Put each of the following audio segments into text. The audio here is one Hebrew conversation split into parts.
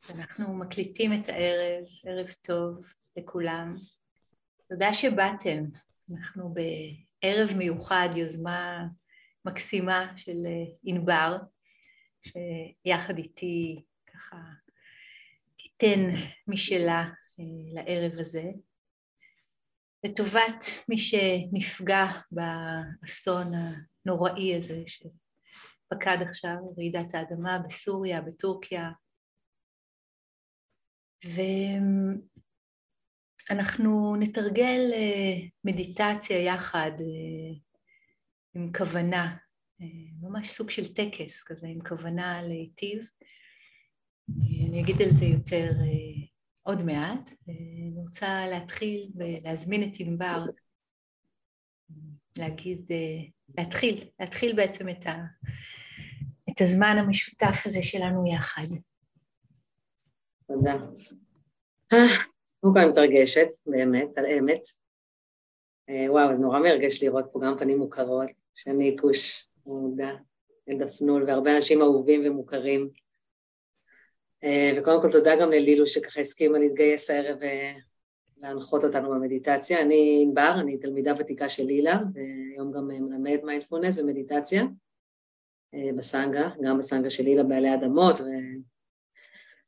אז אנחנו מקליטים את הערב, ערב טוב לכולם. תודה שבאתם. אנחנו בערב מיוחד, יוזמה מקסימה של ענבר, שיחד איתי ככה תיתן משלה אה, לערב הזה. לטובת מי שנפגע באסון הנוראי הזה שפקד עכשיו, רעידת האדמה בסוריה, בטורקיה, ואנחנו נתרגל אה, מדיטציה יחד אה, עם כוונה, אה, ממש סוג של טקס כזה, עם כוונה להיטיב. אני אגיד על זה יותר עוד מעט. אני רוצה להתחיל ולהזמין את ענבר להגיד, להתחיל, להתחיל בעצם את, ה, את הזמן המשותף הזה שלנו יחד. תודה. קודם כל אני מתרגשת, באמת, על אמת. אה, וואו, זה נורא מרגש לראות פה גם פנים מוכרות, שני כוש, מודע, דפנול, והרבה אנשים אהובים ומוכרים. אה, וקודם כל תודה גם ללילו שככה הסכימה להתגייס הערב ולהנחות אותנו במדיטציה. אני ענבר, אני תלמידה ותיקה של לילה, והיום גם מלמדת מיינדפולנס ומדיטציה אה, בסנגה, גם בסנגה של לילה בעלי אדמות,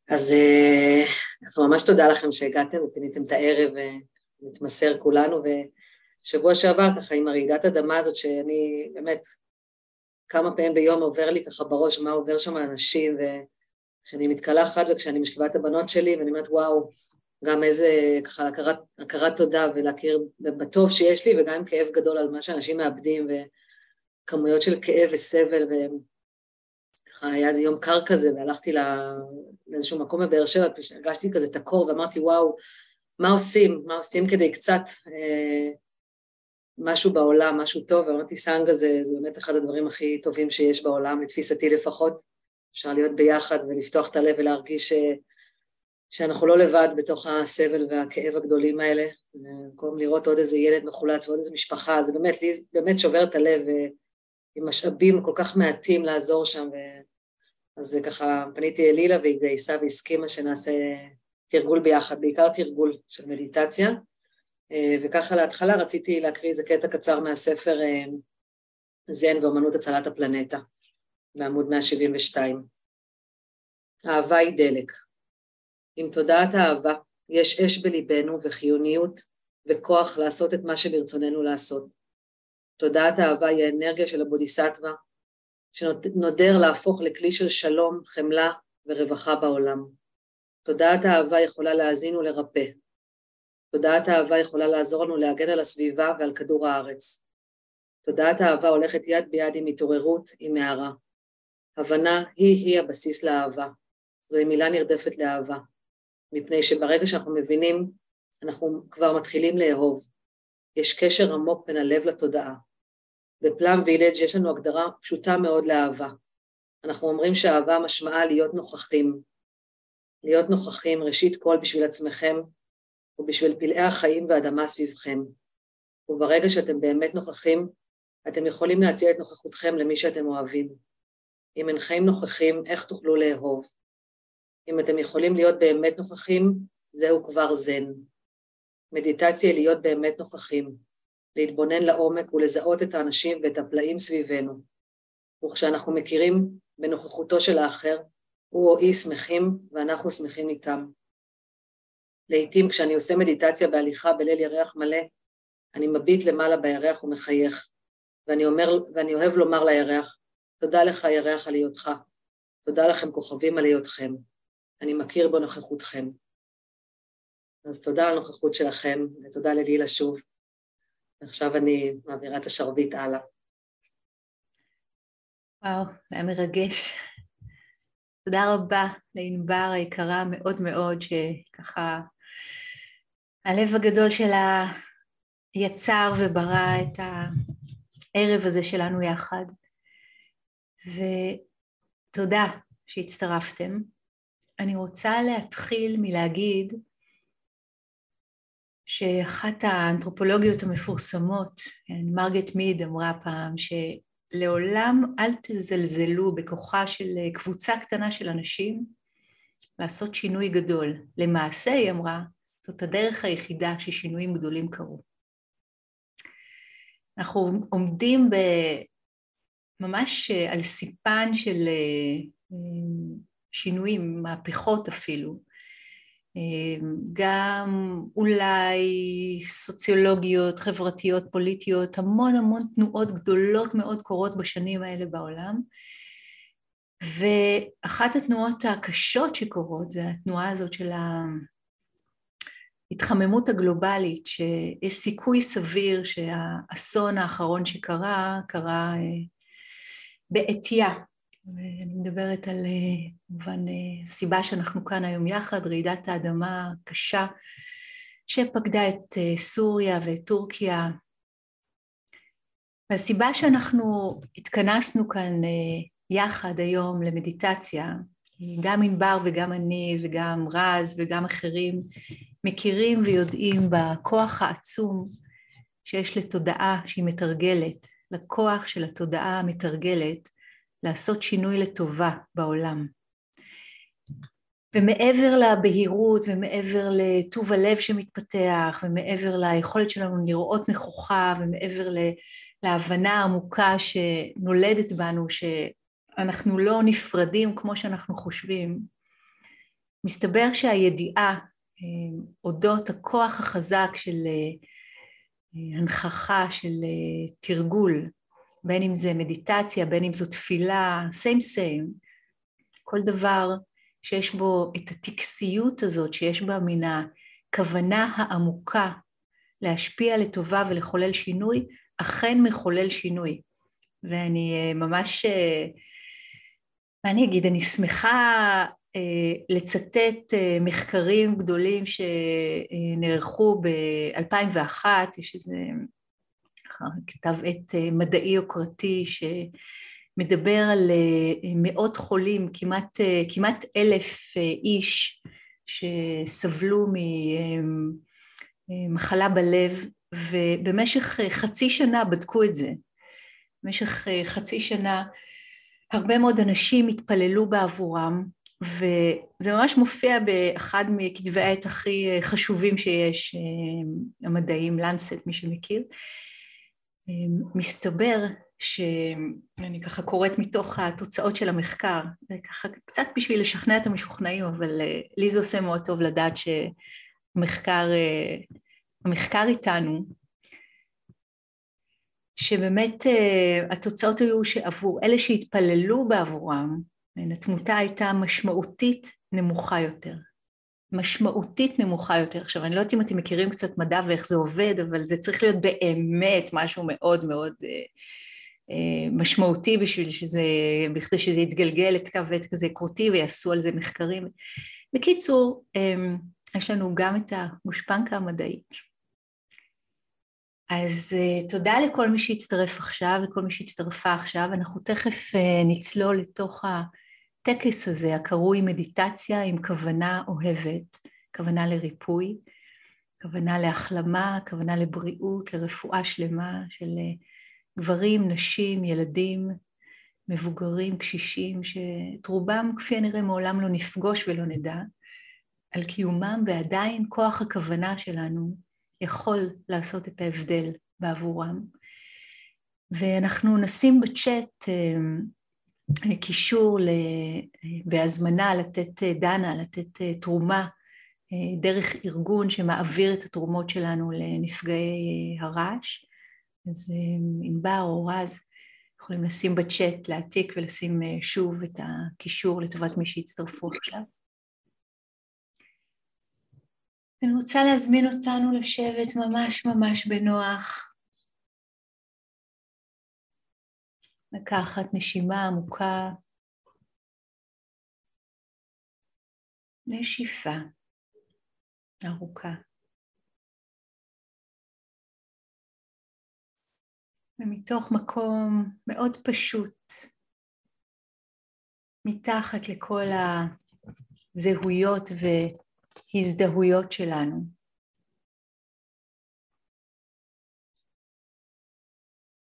אז אה, אנחנו ממש תודה לכם שהגעתם ופיניתם את הערב ונתמסר כולנו, ושבוע שעבר ככה עם הרעידת אדמה הזאת שאני באמת כמה פעמים ביום עובר לי ככה בראש מה עובר שם לאנשים, וכשאני מתקלחת וכשאני משכיבה את הבנות שלי ואני אומרת וואו, גם איזה ככה הכרת, הכרת תודה ולהכיר בטוב שיש לי וגם עם כאב גדול על מה שאנשים מאבדים וכמויות של כאב וסבל והם ככה היה איזה יום קר כזה, והלכתי לאיזשהו מקום בבאר שבע, הרגשתי כזה את הקור, ואמרתי, וואו, מה עושים? מה עושים כדי קצת אה, משהו בעולם, משהו טוב? ואמרתי, סנגה זה, זה באמת אחד הדברים הכי טובים שיש בעולם, לתפיסתי לפחות. אפשר להיות ביחד ולפתוח את הלב ולהרגיש ש, שאנחנו לא לבד בתוך הסבל והכאב הגדולים האלה. במקום לראות עוד איזה ילד מחולץ ועוד איזה משפחה, זה באמת, לי באמת שובר את הלב, עם משאבים כל כך מעטים לעזור שם. אז ככה פניתי אלילה והיא התגייסה והסכימה שנעשה תרגול ביחד, בעיקר תרגול של מדיטציה. אה, וככה להתחלה רציתי להקריא איזה קטע קצר מהספר אה, זן ואמנות הצלת הפלנטה, בעמוד 172. אהבה היא דלק. עם תודעת האהבה יש אש בליבנו וחיוניות וכוח לעשות את מה שברצוננו לעשות. תודעת האהבה היא האנרגיה של הבודיסטווה, שנודר להפוך לכלי של שלום, חמלה ורווחה בעולם. תודעת האהבה יכולה להאזין ולרפא. תודעת האהבה יכולה לעזור לנו להגן על הסביבה ועל כדור הארץ. תודעת האהבה הולכת יד ביד עם התעוררות, עם הערה. הבנה היא-היא הבסיס לאהבה. זוהי מילה נרדפת לאהבה. מפני שברגע שאנחנו מבינים, אנחנו כבר מתחילים לאהוב. יש קשר עמוק בין הלב לתודעה. בפלאם וילג' יש לנו הגדרה פשוטה מאוד לאהבה. אנחנו אומרים שאהבה משמעה להיות נוכחים. להיות נוכחים ראשית כל בשביל עצמכם ובשביל פלאי החיים והאדמה סביבכם. וברגע שאתם באמת נוכחים, אתם יכולים להציע את נוכחותכם למי שאתם אוהבים. אם אינכם נוכחים, איך תוכלו לאהוב? אם אתם יכולים להיות באמת נוכחים, זהו כבר זן. מדיטציה להיות באמת נוכחים. להתבונן לעומק ולזהות את האנשים ואת הפלאים סביבנו. וכשאנחנו מכירים בנוכחותו של האחר, הוא או היא שמחים ואנחנו שמחים איתם. לעתים כשאני עושה מדיטציה בהליכה בליל ירח מלא, אני מביט למעלה בירח ומחייך, ואני, אומר, ואני אוהב לומר לירח, תודה לך ירח על היותך, תודה לכם כוכבים על היותכם, אני מכיר בנוכחותכם. אז תודה על הנוכחות שלכם, ותודה ללילה שוב. ועכשיו אני מעבירה את השרביט הלאה. וואו, זה היה מרגש. תודה רבה לענבר היקרה מאוד מאוד, שככה הלב הגדול שלה יצר וברא את הערב הזה שלנו יחד. ותודה שהצטרפתם. אני רוצה להתחיל מלהגיד שאחת האנתרופולוגיות המפורסמות, כן, מרגט מיד אמרה פעם, שלעולם אל תזלזלו בכוחה של קבוצה קטנה של אנשים לעשות שינוי גדול. למעשה, היא אמרה, זאת הדרך היחידה ששינויים גדולים קרו. אנחנו עומדים ב... ממש על סיפן של שינויים, מהפכות אפילו, גם אולי סוציולוגיות, חברתיות, פוליטיות, המון המון תנועות גדולות מאוד קורות בשנים האלה בעולם. ואחת התנועות הקשות שקורות זה התנועה הזאת של ההתחממות הגלובלית, שיש סיכוי סביר שהאסון האחרון שקרה, קרה אה, בעטייה. ואני מדברת על אה, כמובן הסיבה שאנחנו כאן היום יחד, רעידת האדמה הקשה שפקדה את אה, סוריה ואת טורקיה. והסיבה שאנחנו התכנסנו כאן יחד היום למדיטציה, גם ענבר וגם אני וגם רז וגם אחרים מכירים ויודעים בכוח העצום שיש לתודעה שהיא מתרגלת, לכוח של התודעה המתרגלת לעשות שינוי לטובה בעולם. ומעבר לבהירות ומעבר לטוב הלב שמתפתח ומעבר ליכולת שלנו לראות נכוחה ומעבר להבנה העמוקה שנולדת בנו שאנחנו לא נפרדים כמו שאנחנו חושבים, מסתבר שהידיעה אה, אודות הכוח החזק של אה, הנכחה, של אה, תרגול, בין אם זה מדיטציה, בין אם זו תפילה, סיים סיים, כל דבר שיש בו את הטקסיות הזאת, שיש בה מן הכוונה העמוקה להשפיע לטובה ולחולל שינוי, אכן מחולל שינוי. ואני ממש, מה אני אגיד, אני שמחה אה, לצטט אה, מחקרים גדולים שנערכו ב-2001, יש איזה כתב עת אה, מדעי יוקרתי שמדבר על מאות חולים, כמעט, כמעט אלף איש שסבלו ממחלה בלב, ובמשך חצי שנה בדקו את זה. במשך חצי שנה הרבה מאוד אנשים התפללו בעבורם, וזה ממש מופיע באחד מכתבי העת הכי אה, חשובים שיש, אה, המדעים, לנסט, מי שמכיר. אה, מסתבר שאני ככה קוראת מתוך התוצאות של המחקר, זה ככה קצת בשביל לשכנע את המשוכנעים, אבל לי זה עושה מאוד טוב לדעת שמחקר, המחקר איתנו, שבאמת התוצאות היו שעבור אלה שהתפללו בעבורם, התמותה הייתה משמעותית נמוכה יותר. משמעותית נמוכה יותר. עכשיו, אני לא יודעת אם אתם מכירים קצת מדע ואיך זה עובד, אבל זה צריך להיות באמת משהו מאוד מאוד אה, אה, משמעותי בשביל שזה, בכדי שזה יתגלגל לכתב עת כזה קרותי ויעשו על זה מחקרים. בקיצור, אה, יש לנו גם את הגושפנקה המדעית. אז uh, תודה לכל מי שהצטרף עכשיו וכל מי שהצטרפה עכשיו, אנחנו תכף uh, נצלול לתוך הטקס הזה הקרוי מדיטציה עם כוונה אוהבת, כוונה לריפוי, כוונה להחלמה, כוונה לבריאות, לרפואה שלמה של uh, גברים, נשים, ילדים, מבוגרים, קשישים, שאת רובם כפי הנראה מעולם לא נפגוש ולא נדע, על קיומם ועדיין כוח הכוונה שלנו יכול לעשות את ההבדל בעבורם. ואנחנו נשים בצ'אט אה, קישור והזמנה לתת אה, דנה, לתת אה, תרומה דרך ארגון שמעביר את התרומות שלנו לנפגעי הרעש. אז ענבר או רז יכולים לשים בצ'אט, להעתיק ולשים שוב את הקישור לטובת מי שיצטרפו עכשיו. אני רוצה להזמין אותנו לשבת ממש ממש בנוח. לקחת נשימה עמוקה. נשיפה ארוכה. ומתוך מקום מאוד פשוט, מתחת לכל הזהויות ו... ההזדהויות שלנו.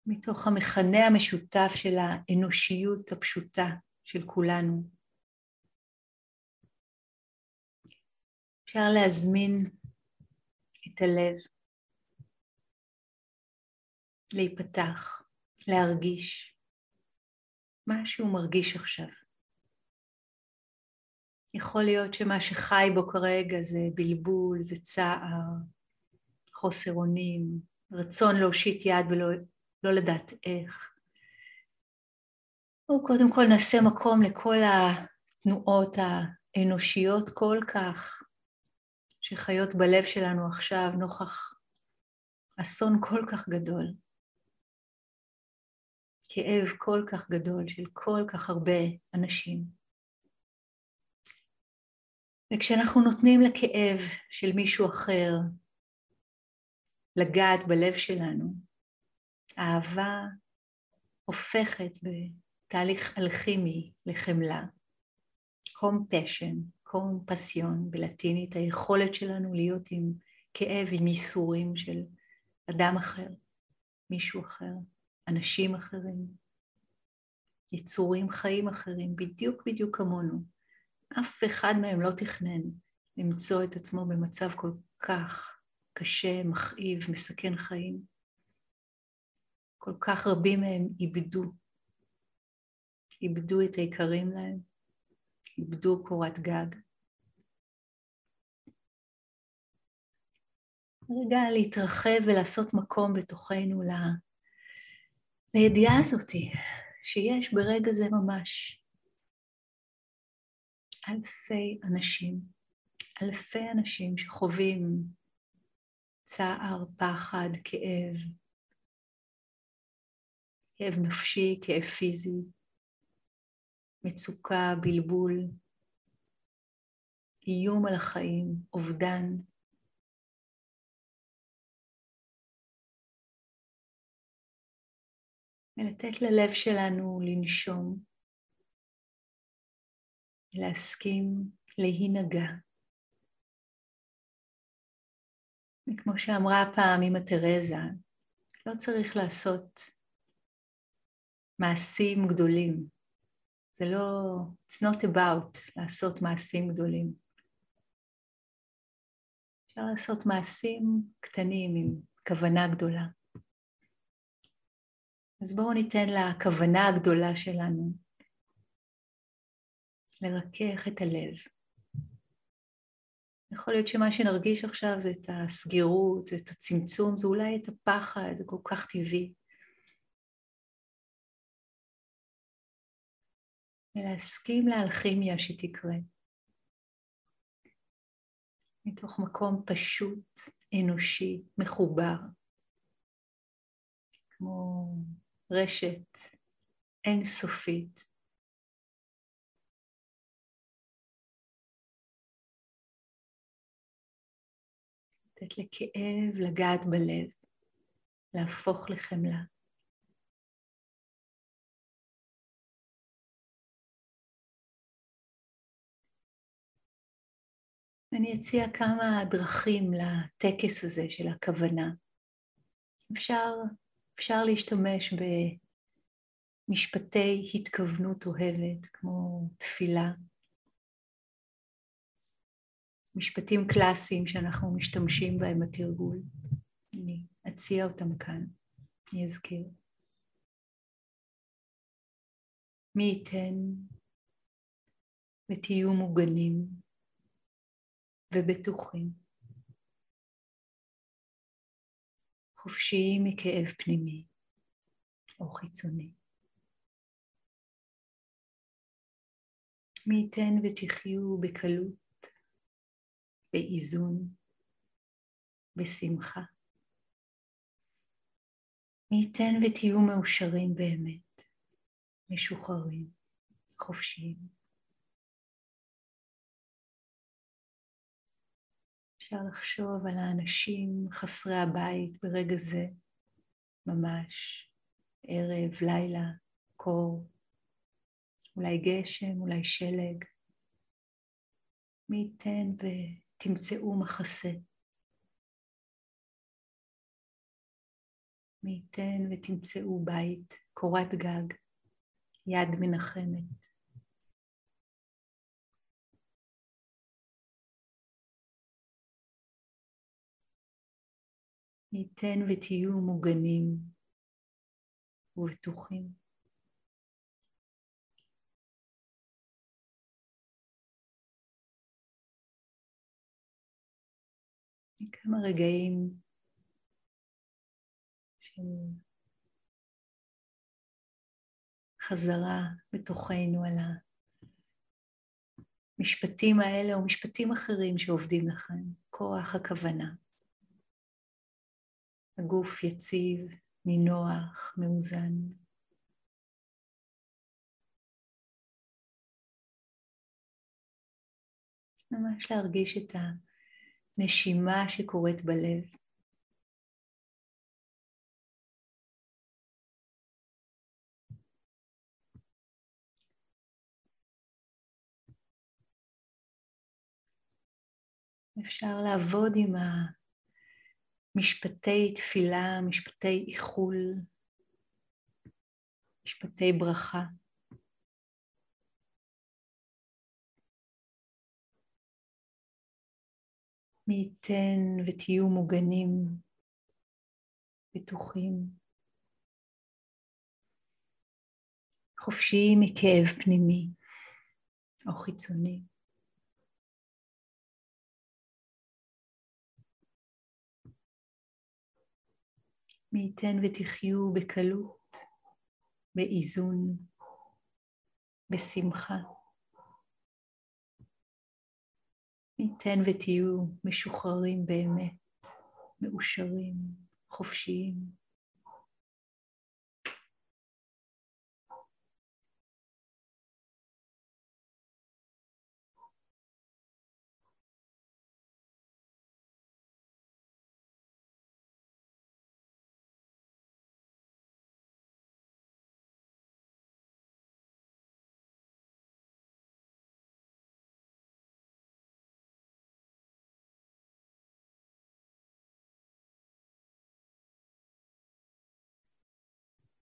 מתוך המכנה המשותף של האנושיות הפשוטה של כולנו. אפשר להזמין את הלב, להיפתח, להרגיש מה שהוא מרגיש עכשיו. יכול להיות שמה שחי בו כרגע זה בלבול, זה צער, חוסר אונים, רצון להושיט יד ולא לא לדעת איך. וקודם כל נעשה מקום לכל התנועות האנושיות כל כך שחיות בלב שלנו עכשיו נוכח אסון כל כך גדול, כאב כל כך גדול של כל כך הרבה אנשים. וכשאנחנו נותנים לכאב של מישהו אחר לגעת בלב שלנו, האהבה הופכת בתהליך אלכימי לחמלה. compassion, קומפסיון בלטינית, היכולת שלנו להיות עם כאב, עם ייסורים של אדם אחר, מישהו אחר, אנשים אחרים, יצורים חיים אחרים, בדיוק בדיוק כמונו. אף אחד מהם לא תכנן למצוא את עצמו במצב כל כך קשה, מכאיב, מסכן חיים. כל כך רבים מהם איבדו, איבדו את היקרים להם, איבדו קורת גג. רגע להתרחב ולעשות מקום בתוכנו ל... לידיעה הזאתי, שיש ברגע זה ממש אלפי אנשים, אלפי אנשים שחווים צער, פחד, כאב, כאב נפשי, כאב פיזי, מצוקה, בלבול, איום על החיים, אובדן. ולתת ללב שלנו לנשום, להסכים להינגע. וכמו שאמרה פעם אמא תרזה, לא צריך לעשות מעשים גדולים. זה לא, it's not about לעשות מעשים גדולים. אפשר לעשות מעשים קטנים עם כוונה גדולה. אז בואו ניתן לכוונה הגדולה שלנו לרכך את הלב. יכול להיות שמה שנרגיש עכשיו זה את הסגירות, את הצמצום, זה אולי את הפחד, זה כל כך טבעי. ולהסכים לאלכימיה שתקרה. מתוך מקום פשוט, אנושי, מחובר, כמו רשת אינסופית. לתת לכאב לגעת בלב, להפוך לחמלה. אני אציע כמה דרכים לטקס הזה של הכוונה. אפשר, אפשר להשתמש במשפטי התכוונות אוהבת, כמו תפילה. משפטים קלאסיים שאנחנו משתמשים בהם בתרגול. אני אציע אותם כאן, אני אזכיר. מי ייתן ותהיו מוגנים ובטוחים, חופשיים מכאב פנימי או חיצוני. מי ייתן ותחיו בקלות, באיזון, בשמחה. מי ייתן ותהיו מאושרים באמת, משוחררים, חופשיים. אפשר לחשוב על האנשים חסרי הבית ברגע זה, ממש, ערב, לילה, קור, אולי גשם, אולי שלג. מי ייתן ותמצאו מחסה. מי ייתן ותמצאו בית, קורת גג, יד מנחמת. מי ייתן ותהיו מוגנים ובטוחים. כמה רגעים של חזרה בתוכנו על המשפטים האלה או משפטים אחרים שעובדים לכם, כוח הכוונה. הגוף יציב, נינוח, מאוזן. ממש להרגיש את הנשימה שקורית בלב. אפשר לעבוד עם המשפטי תפילה, משפטי איחול, משפטי ברכה. מי ייתן ותהיו מוגנים, בטוחים, חופשיים מכאב פנימי או חיצוני. מי ייתן ותחיו בקלות, באיזון, בשמחה. מי ייתן ותהיו משוחררים באמת, מאושרים, חופשיים.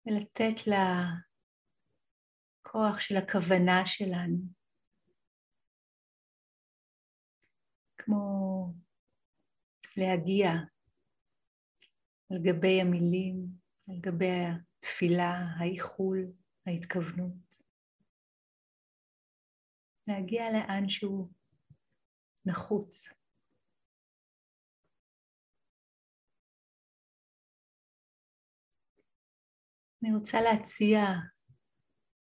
ולתת לכוח של הכוונה שלנו, כמו להגיע על גבי המילים, על גבי התפילה, האיחול, ההתכוונות. להגיע לאן שהוא נחוץ. אני רוצה להציע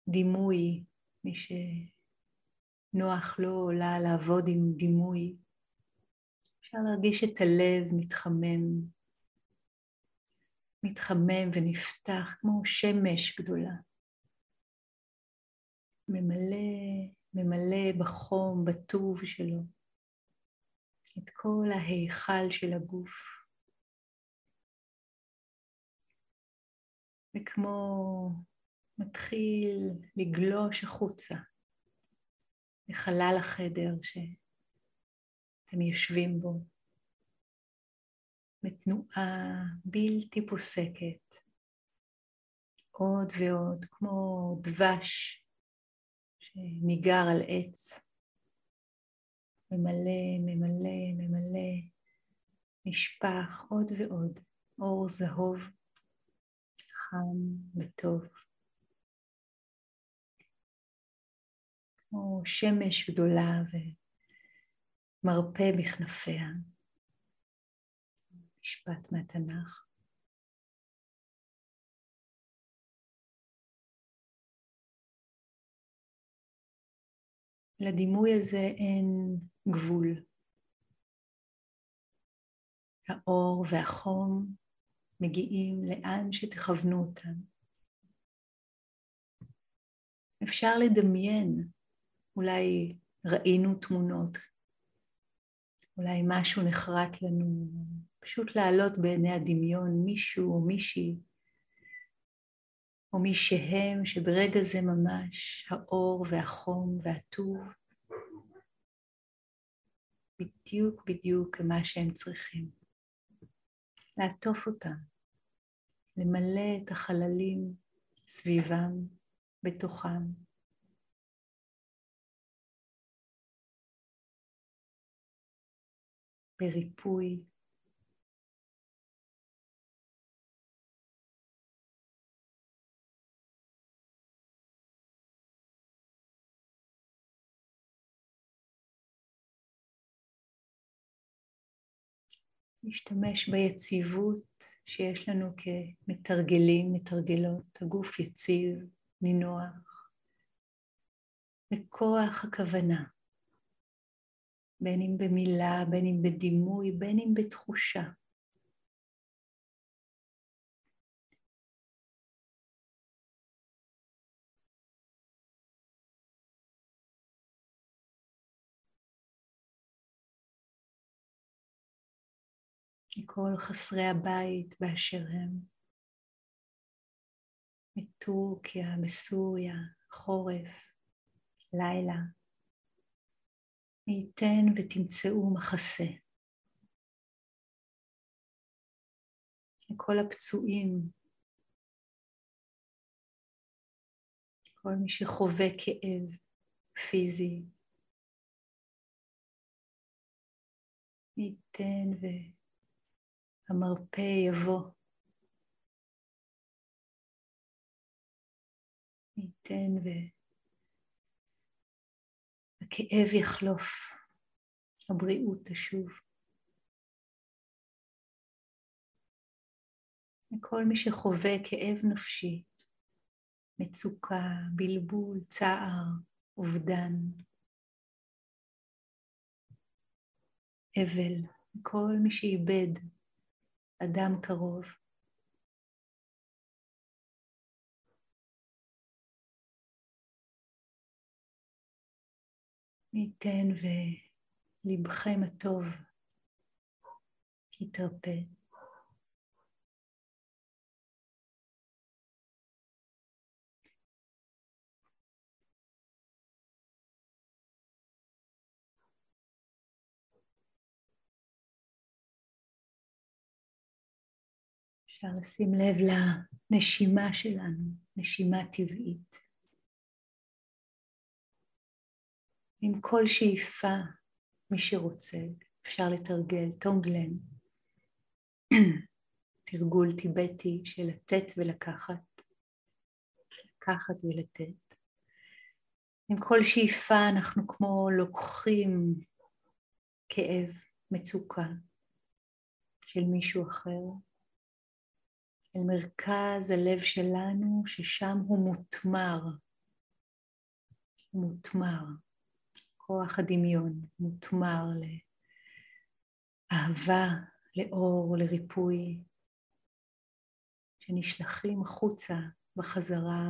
דימוי, מי שנוח לו או לה לעבוד עם דימוי. אפשר להרגיש את הלב מתחמם, מתחמם ונפתח כמו שמש גדולה. ממלא, ממלא בחום, בטוב שלו, את כל ההיכל של הגוף. וכמו מתחיל לגלוש החוצה לחלל החדר שאתם יושבים בו, בתנועה בלתי פוסקת, עוד ועוד, כמו דבש שניגר על עץ, ממלא, ממלא, ממלא, נשפך עוד ועוד, אור זהוב. חם וטוב. כמו שמש גדולה ומרפא בכנפיה. משפט מהתנ"ך. לדימוי הזה אין גבול. האור והחום מגיעים לאן שתכוונו אותם. אפשר לדמיין, אולי ראינו תמונות, אולי משהו נחרט לנו, פשוט לעלות בעיני הדמיון מישהו או מישהי, או מי שהם, שברגע זה ממש האור והחום והטוב, בדיוק בדיוק כמה שהם צריכים. לעטוף אותם. למלא את החללים סביבם, בתוכם. בריפוי, להשתמש ביציבות שיש לנו כמתרגלים, מתרגלות, הגוף יציב, נינוח, בכוח הכוונה, בין אם במילה, בין אם בדימוי, בין אם בתחושה. לכל חסרי הבית באשר הם, מטורקיה, בסוריה, חורף, לילה. מי ייתן ותמצאו מחסה. לכל הפצועים, כל מי שחווה כאב פיזי, מי ייתן ו... המרפא יבוא. ייתן והכאב יחלוף, הבריאות תשוב. לכל מי שחווה כאב נפשי, מצוקה, בלבול, צער, אובדן, אבל, כל מי שאיבד אדם קרוב. ניתן ולבכם הטוב יתרפא. אפשר לשים לב לנשימה שלנו, נשימה טבעית. עם כל שאיפה, מי שרוצה, אפשר לתרגל טונגלן, תרגול טיבטי של לתת ולקחת, לקחת ולתת. עם כל שאיפה אנחנו כמו לוקחים כאב, מצוקה של מישהו אחר, אל מרכז הלב שלנו, ששם הוא מותמר. מותמר. כוח הדמיון מותמר לאהבה, לאור, לריפוי, שנשלחים החוצה בחזרה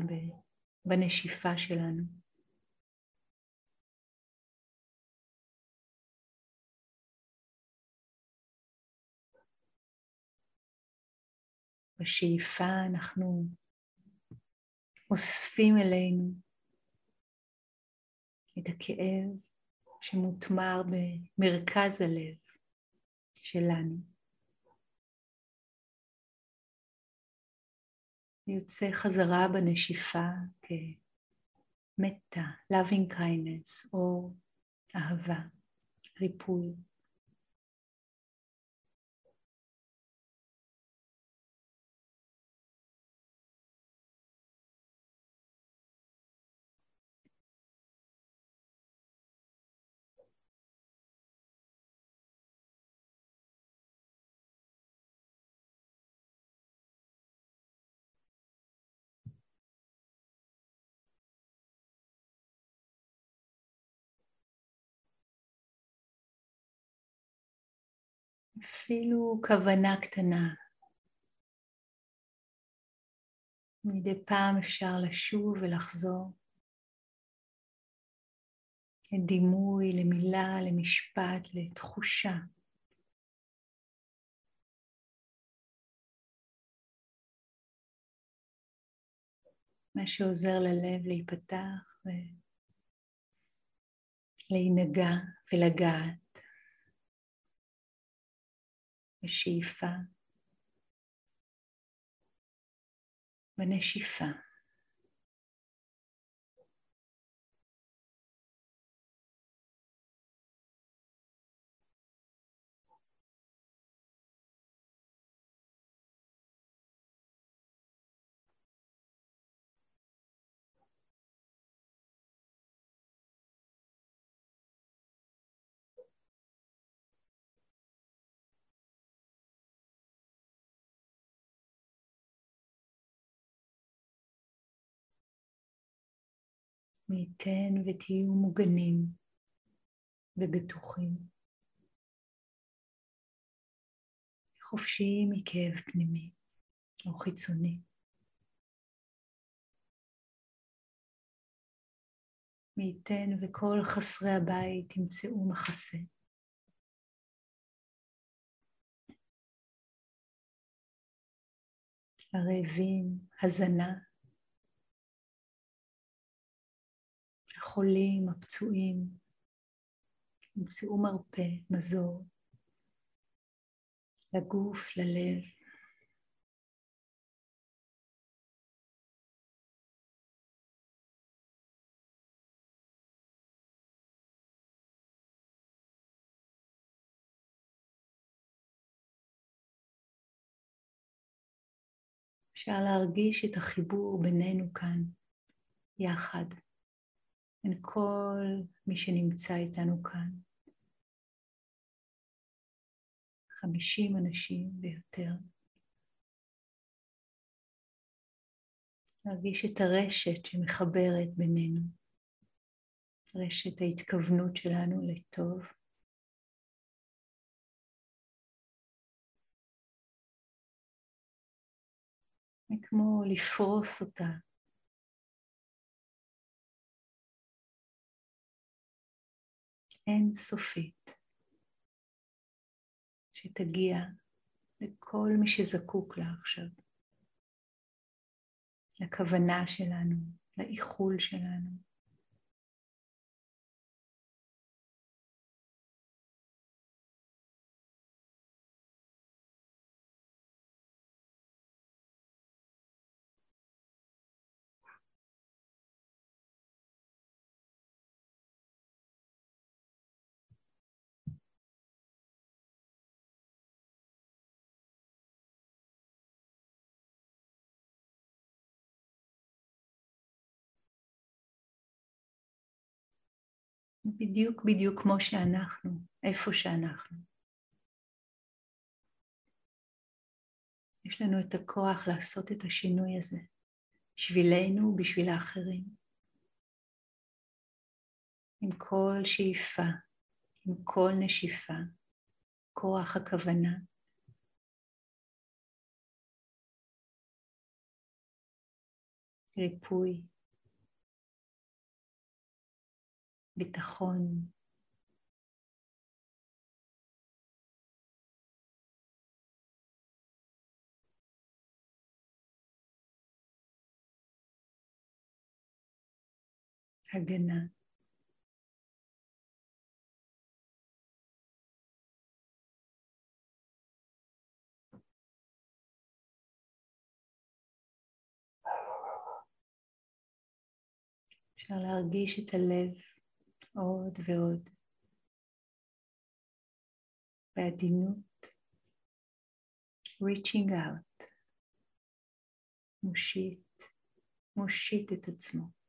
בנשיפה שלנו. בשאיפה אנחנו אוספים אלינו את הכאב שמותמר במרכז הלב שלנו. ויוצא חזרה בנשיפה כמטה, loving kindness, או אהבה, ריפוי. אפילו כוונה קטנה. מדי פעם אפשר לשוב ולחזור לדימוי, למילה, למשפט, לתחושה. מה שעוזר ללב להיפתח ולהינגע ולגעת. בשאיפה, בנשיפה. מי ייתן ותהיו מוגנים ובטוחים. חופשיים מכאב פנימי או חיצוני. מי ייתן וכל חסרי הבית ימצאו מחסה. הרעבים, הזנה, החולים, הפצועים, ימצאו מרפא, מזור, לגוף, ללב. אפשר להרגיש את החיבור בינינו כאן, יחד, בין כל מי שנמצא איתנו כאן. חמישים אנשים ויותר. להרגיש את הרשת שמחברת בינינו, רשת ההתכוונות שלנו לטוב. כמו לפרוס אותה. אין סופית, שתגיע לכל מי שזקוק לה עכשיו, לכוונה שלנו, לאיחול שלנו. בדיוק בדיוק כמו שאנחנו, איפה שאנחנו. יש לנו את הכוח לעשות את השינוי הזה, בשבילנו ובשביל האחרים. עם כל שאיפה, עם כל נשיפה, כוח הכוונה. ריפוי, ביטחון. הגנה. אפשר להרגיש את הלב עוד ועוד. בעדינות, reaching out, מושיט, מושיט את עצמו.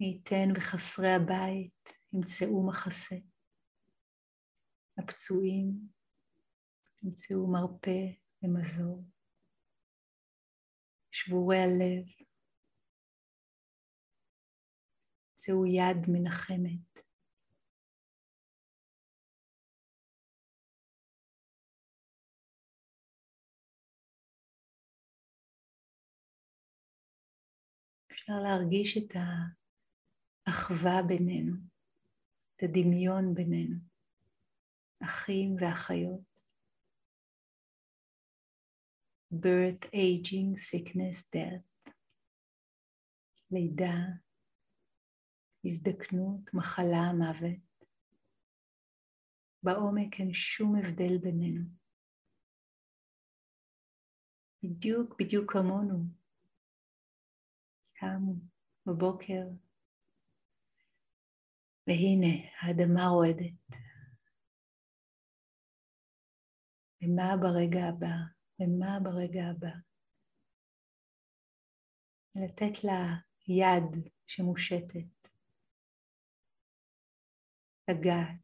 מי ייתן וחסרי הבית ימצאו מחסה. הפצועים ימצאו מרפא ומזור. שבורי הלב ימצאו יד מנחמת. אפשר להרגיש את האחווה בינינו, את הדמיון בינינו, אחים ואחיות, birth, aging, sickness, death, לידה, הזדקנות, מחלה, מוות. בעומק אין שום הבדל בינינו. בדיוק בדיוק כמונו. קמו בבוקר, והנה האדמה רועדת. ומה ברגע הבא? ומה ברגע הבא? לתת לה יד שמושטת, לגעת.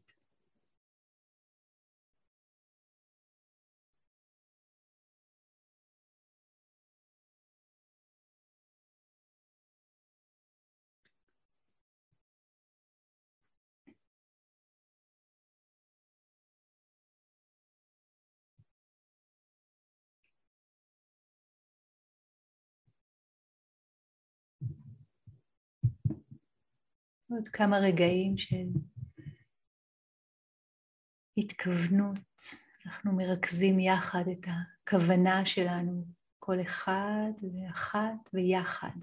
עוד כמה רגעים של התכוונות, אנחנו מרכזים יחד את הכוונה שלנו, כל אחד ואחת ויחד,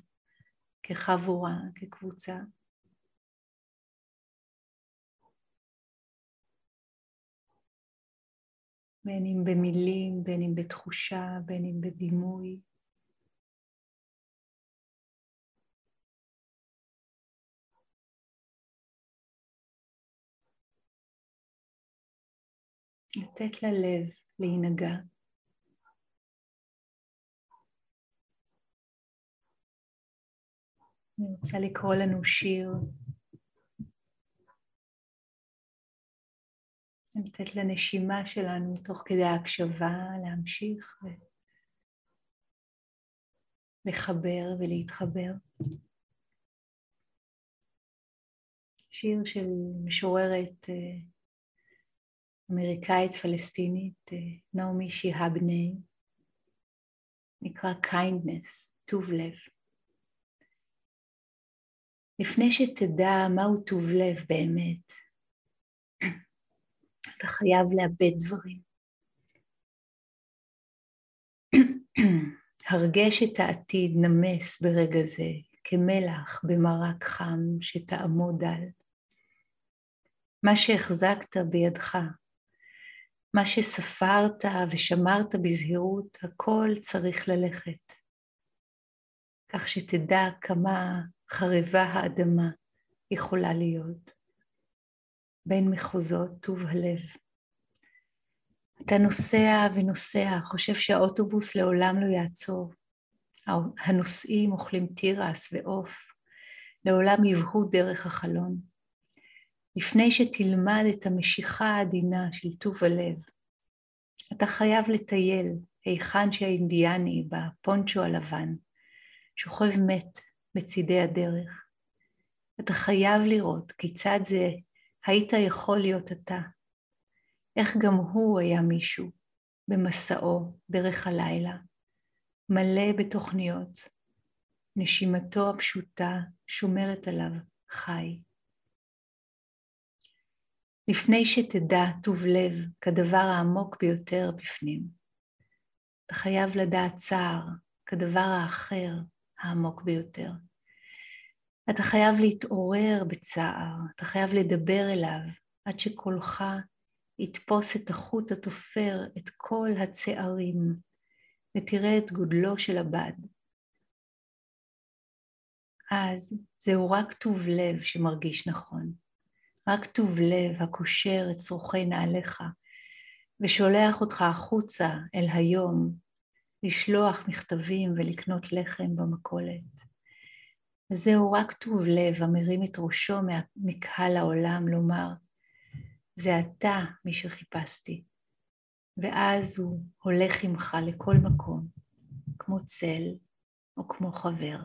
כחבורה, כקבוצה. בין אם במילים, בין אם בתחושה, בין אם בדימוי. לתת ללב להינגע. אני רוצה לקרוא לנו שיר. לתת לנשימה שלנו תוך כדי ההקשבה להמשיך ולחבר ולהתחבר. שיר של משוררת uh, אמריקאית פלסטינית, אה, נעמי שיהבני, נקרא kindness, טוב לב. לפני שתדע מהו טוב לב באמת, אתה חייב לאבד דברים. הרגש את העתיד נמס ברגע זה, כמלח במרק חם שתעמוד על. מה שהחזקת בידך מה שספרת ושמרת בזהירות, הכל צריך ללכת. כך שתדע כמה חרבה האדמה יכולה להיות. בין מחוזות טוב הלב. אתה נוסע ונוסע, חושב שהאוטובוס לעולם לא יעצור. הנוסעים אוכלים תירס ועוף, לעולם יבהו דרך החלון. לפני שתלמד את המשיכה העדינה של טוב הלב. אתה חייב לטייל היכן שהאינדיאני בפונצ'ו הלבן, שוכב מת בצידי הדרך. אתה חייב לראות כיצד זה היית יכול להיות אתה. איך גם הוא היה מישהו במסעו דרך הלילה, מלא בתוכניות. נשימתו הפשוטה שומרת עליו חי. לפני שתדע טוב לב כדבר העמוק ביותר בפנים. אתה חייב לדעת צער כדבר האחר העמוק ביותר. אתה חייב להתעורר בצער, אתה חייב לדבר אליו עד שקולך יתפוס את החוט התופר את כל הצערים ותראה את גודלו של הבד. אז זהו רק טוב לב שמרגיש נכון. רק טוב לב הקושר את צורכי נעליך ושולח אותך החוצה אל היום לשלוח מכתבים ולקנות לחם במכולת. זהו רק טוב לב המרים את ראשו מקהל העולם לומר, זה אתה מי שחיפשתי. ואז הוא הולך עמך לכל מקום, כמו צל או כמו חבר.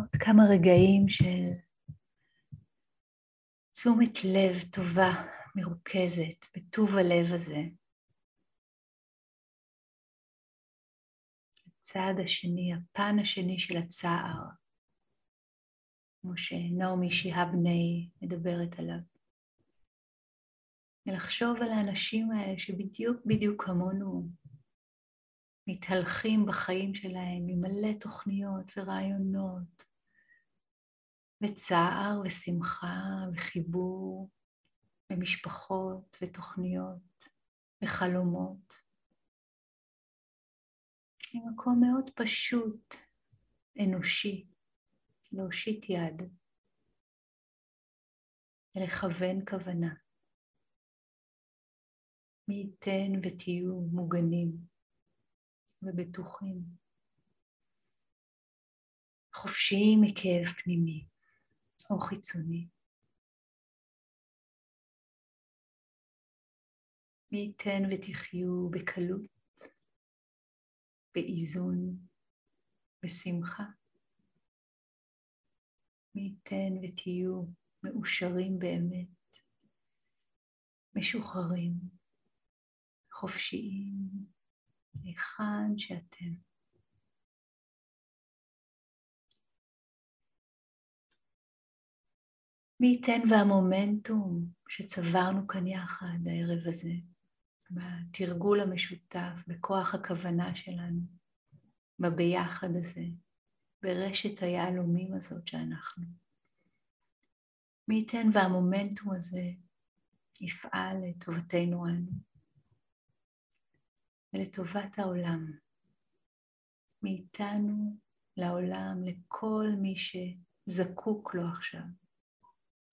עוד כמה רגעים של תשומת לב טובה, מרוכזת, בטוב הלב הזה. הצעד השני, הפן השני של הצער. כמו שנעמי שיהבני מדברת עליו. ולחשוב על האנשים האלה שבדיוק בדיוק כמונו מתהלכים בחיים שלהם עם מלא תוכניות ורעיונות וצער ושמחה וחיבור ומשפחות ותוכניות וחלומות. ממקום מאוד פשוט, אנושי, להושיט יד ולכוון כוונה. מי ייתן ותהיו מוגנים ובטוחים, חופשיים מכאב פנימי או חיצוני. מי ייתן ותחיו בקלות, באיזון, בשמחה. מי ייתן ותהיו מאושרים באמת, משוחררים. חופשיים, היכן שאתם. מי ייתן והמומנטום שצברנו כאן יחד הערב הזה, בתרגול המשותף, בכוח הכוונה שלנו, בביחד הזה, ברשת היהלומים הזאת שאנחנו. מי ייתן והמומנטום הזה יפעל לטובתנו אנו. ולטובת העולם, מאיתנו לעולם, לכל מי שזקוק לו עכשיו,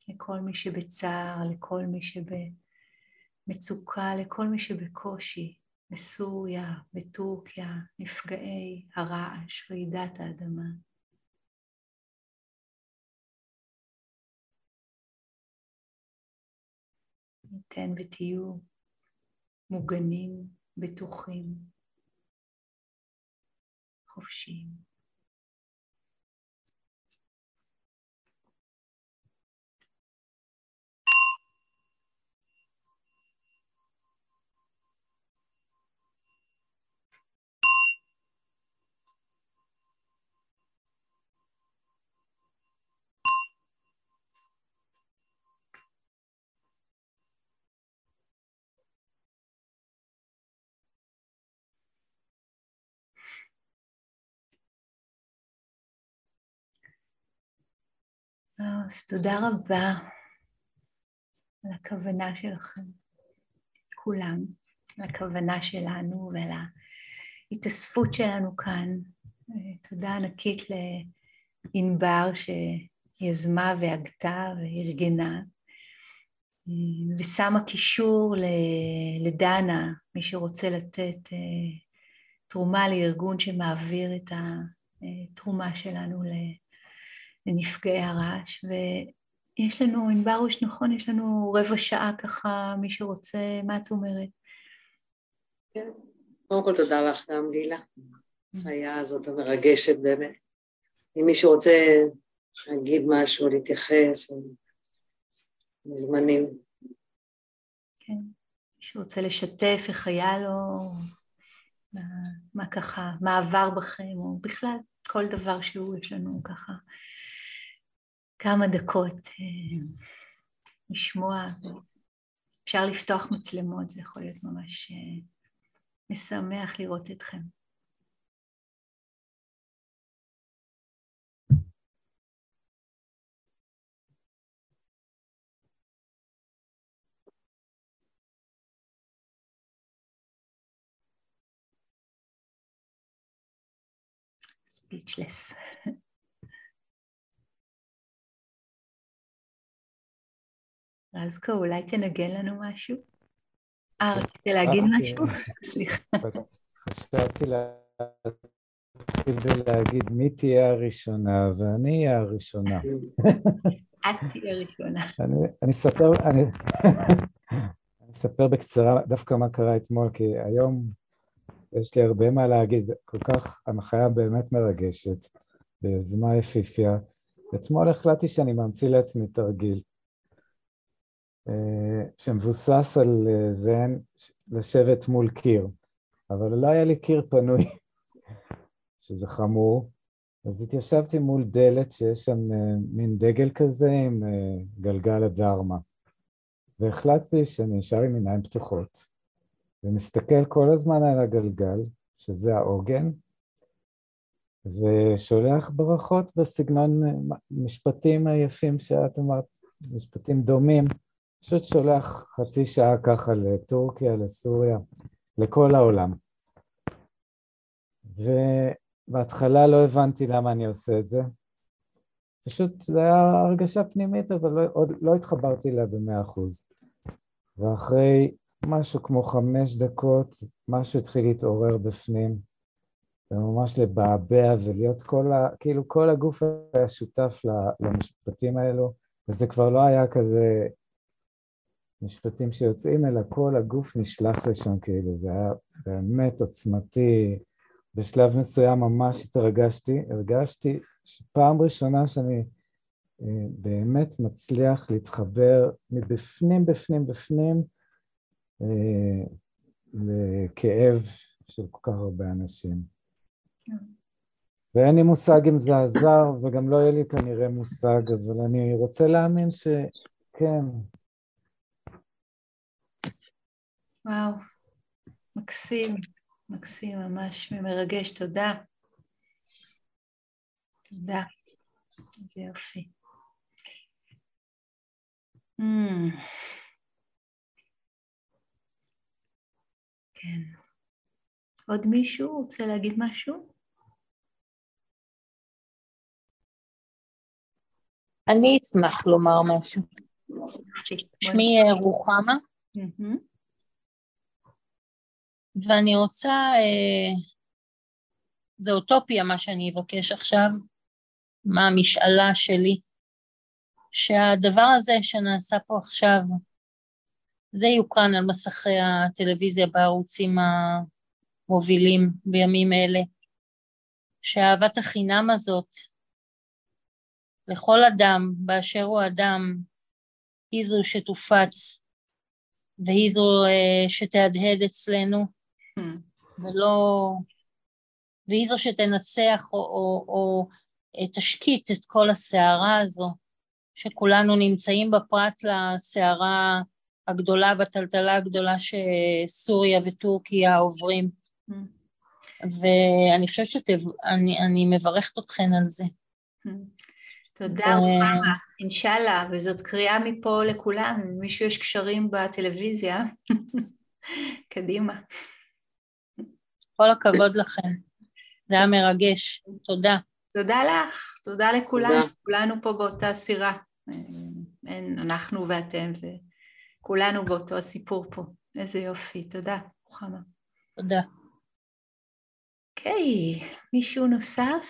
לכל מי שבצער, לכל מי שבמצוקה, לכל מי שבקושי, בסוריה, בטורקיה, נפגעי הרעש, רעידת האדמה. ניתן ותהיו מוגנים בטוחים, חופשיים. אז תודה רבה על הכוונה שלכם, כולם, על הכוונה שלנו ועל ההתאספות שלנו כאן. תודה ענקית לענבר שיזמה והגתה וארגנה, ושמה קישור לדנה, מי שרוצה לתת אה, תרומה לארגון שמעביר את התרומה שלנו לנפגעי הרעש, ויש לנו, ענברוש, נכון, יש לנו רבע שעה ככה, מי שרוצה, מה את אומרת? כן, קודם כל תודה לך גם, גילה. החיה הזאת המרגשת באמת. אם מישהו רוצה להגיד משהו, להתייחס, מוזמנים. כן, מי שרוצה לשתף איך היה לו, מה, מה ככה, מה עבר בכם, או בכלל כל דבר שהוא, יש לנו ככה כמה דקות אה, לשמוע, אפשר לפתוח מצלמות, זה יכול להיות ממש אה, משמח לראות אתכם. speechless. רזקו, אולי תנגן לנו משהו? אה, רצית להגיד אה, משהו? סליחה. חשבתי להתחיל ולהגיד מי תהיה הראשונה, ואני אהיה הראשונה. את תהיה ראשונה. אני אספר, אני אספר בקצרה דווקא מה קרה אתמול, כי היום יש לי הרבה מה להגיד, כל כך, הנחיה באמת מרגשת, ביוזמה יפיפיה. אתמול החלטתי שאני ממציא לעצמי תרגיל. אה, שמבוסס על אה, זה לשבת מול קיר, אבל לא היה לי קיר פנוי, שזה חמור, אז התיישבתי מול דלת שיש שם אה, מין דגל כזה עם אה, גלגל הדרמה, והחלטתי שאני אשאר עם עיניים פתוחות, ומסתכל כל הזמן על הגלגל, שזה העוגן, ושולח ברכות בסגנון אה, משפטים היפים שאת אמרת, משפטים דומים, פשוט שולח חצי שעה ככה לטורקיה, לסוריה, לכל העולם. ובהתחלה לא הבנתי למה אני עושה את זה. פשוט זו הייתה הרגשה פנימית, אבל לא, עוד לא התחברתי אליה במאה אחוז. ואחרי משהו כמו חמש דקות, משהו התחיל להתעורר בפנים, וממש לבעבע ולהיות כל ה... כאילו כל הגוף היה שותף למשפטים האלו, וזה כבר לא היה כזה משפטים שיוצאים, אלא כל הגוף נשלח לשם, כאילו, זה היה באמת עוצמתי. בשלב מסוים ממש התרגשתי, הרגשתי שפעם ראשונה שאני אה, באמת מצליח להתחבר מבפנים, בפנים, בפנים, אה, לכאב של כל כך הרבה אנשים. ואין לי מושג אם זה עזר, וגם לא יהיה לי כנראה מושג, אבל אני רוצה להאמין שכן, וואו, מקסים, מקסים, ממש מרגש, תודה. תודה, איזה יופי. Mm. כן. עוד מישהו רוצה להגיד משהו? אני אשמח לומר משהו. שמי אה, רוחמה. Mm-hmm. ואני רוצה, אה, זה אוטופיה מה שאני אבקש עכשיו, מה המשאלה שלי, שהדבר הזה שנעשה פה עכשיו, זה יוקרן על מסכי הטלוויזיה בערוצים המובילים בימים אלה, שאהבת החינם הזאת לכל אדם באשר הוא אדם, היא זו שתופץ והיא זו uh, שתהדהד אצלנו. ולא... והיא זו שתנצח או, או, או אה, תשקיט את כל הסערה הזו, שכולנו נמצאים בה פרט לסערה הגדולה בטלטלה הגדולה שסוריה וטורקיה עוברים. Hmm. ואני חושבת שאני מברכת אתכן על זה. Hmm. תודה, רוחמה, אינשאללה, וזאת קריאה מפה לכולם, אם מישהו יש קשרים בטלוויזיה, קדימה. כל הכבוד לכם. זה היה מרגש. תודה. תודה לך, תודה לכולנו, תודה. כולנו פה באותה סירה. אין, אנחנו ואתם, זה כולנו באותו הסיפור פה. איזה יופי, תודה, רוחמה. תודה. אוקיי, okay, מישהו נוסף?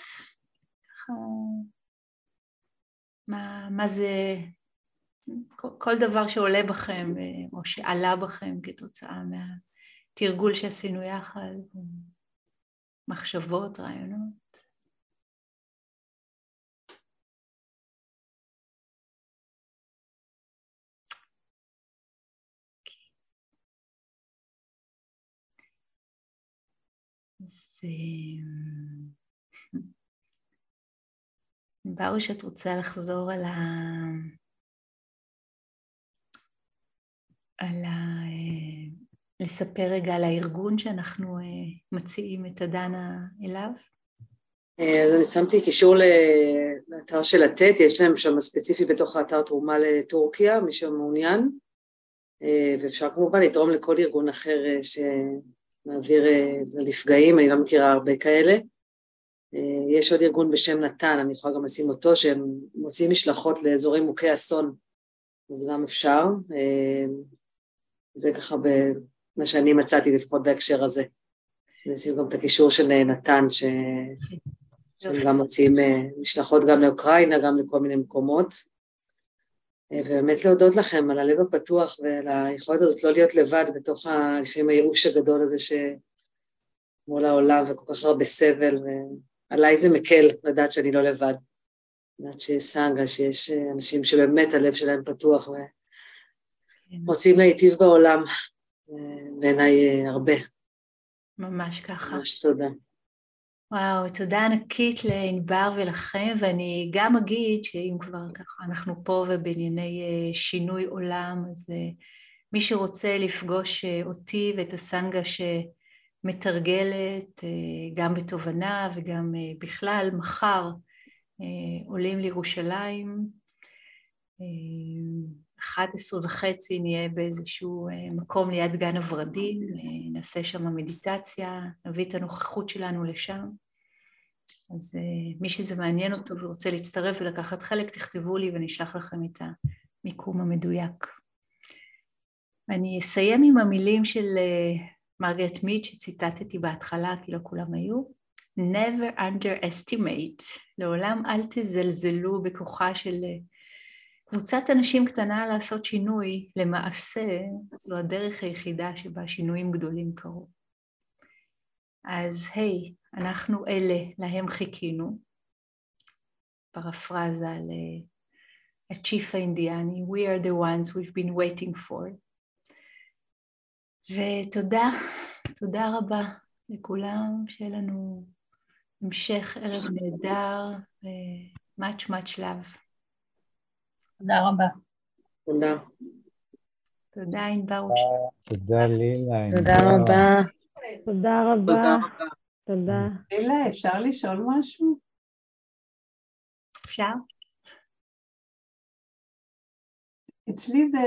מה, מה זה... כל, כל דבר שעולה בכם, או שעלה בכם כתוצאה מה... תרגול שעשינו יחד, מחשבות, רעיונות. אז בארו שאת רוצה לחזור על ה... על ה... לספר רגע על הארגון שאנחנו אה, מציעים את הדנה אליו? אה, אז אני שמתי קישור לאתר של לתת, יש להם שם ספציפי בתוך האתר תרומה לטורקיה, מי שמעוניין, אה, ואפשר כמובן לתרום לכל ארגון אחר שמעביר לנפגעים, אני לא מכירה הרבה כאלה. יש עוד ארגון בשם נתן, אני יכולה גם לשים אותו, שהם מוציאים משלחות לאזורים מוכי אסון, אז גם אפשר. זה ככה מה שאני מצאתי לפחות בהקשר הזה. נשים גם את הקישור של נתן, ש... שהם גם מוצאים אה, משלחות גם לאוקראינה, גם לכל מיני מקומות. אה, ובאמת להודות לכם על הלב הפתוח ועל היכולת הזאת לא להיות לבד בתוך ה... לפעמים הייאוש הגדול הזה שמול העולם וכל כך הרבה סבל, ועליי זה מקל לדעת שאני לא לבד. לדעת שיש סנגה, שיש אה, אנשים שבאמת הלב שלהם פתוח ורוצים כן. להיטיב בעולם. בעיניי אה, הרבה. ממש ככה. ממש תודה. וואו, תודה ענקית לענבר ולכם, ואני גם אגיד שאם כבר ככה אנחנו פה ובענייני אה, שינוי עולם, אז אה, מי שרוצה לפגוש אותי ואת הסנגה שמתרגלת גם בתובנה וגם בכלל, מחר עולים לירושלים, 11 וחצי נהיה באיזשהו מקום ליד גן הורדים, נעשה שם מדיטציה, נביא את הנוכחות שלנו לשם. אז uh, מי שזה מעניין אותו ורוצה להצטרף ולקחת חלק, תכתבו לי ואני אשלח לכם את המיקום המדויק. אני אסיים עם המילים של uh, מרגרט מיד שציטטתי בהתחלה, כי לא כולם היו. never underestimate, לעולם אל תזלזלו בכוחה של קבוצת אנשים קטנה לעשות שינוי, למעשה זו הדרך היחידה שבה שינויים גדולים קרו. אז היי, hey, אנחנו אלה, להם חיכינו. פרפרזה לצ'יף האינדיאני, We are the ones we've been waiting for. ותודה, תודה רבה לכולם, שיהיה לנו המשך ערב נהדר ו-much much love. תודה רבה. תודה. תודה ענבר. תודה לילה. תודה רבה. תודה רבה. תודה. לילה, אפשר לשאול משהו? אפשר? אצלי זה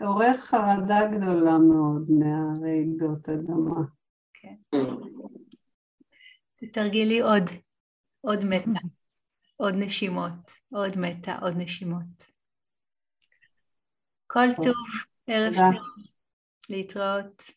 עורך חרדה גדולה מאוד מהרעידות אדמה. כן. תתרגלי עוד, עוד מתה, עוד נשימות, עוד מתה, עוד נשימות. כל טוב, ערב טוב, להתראות.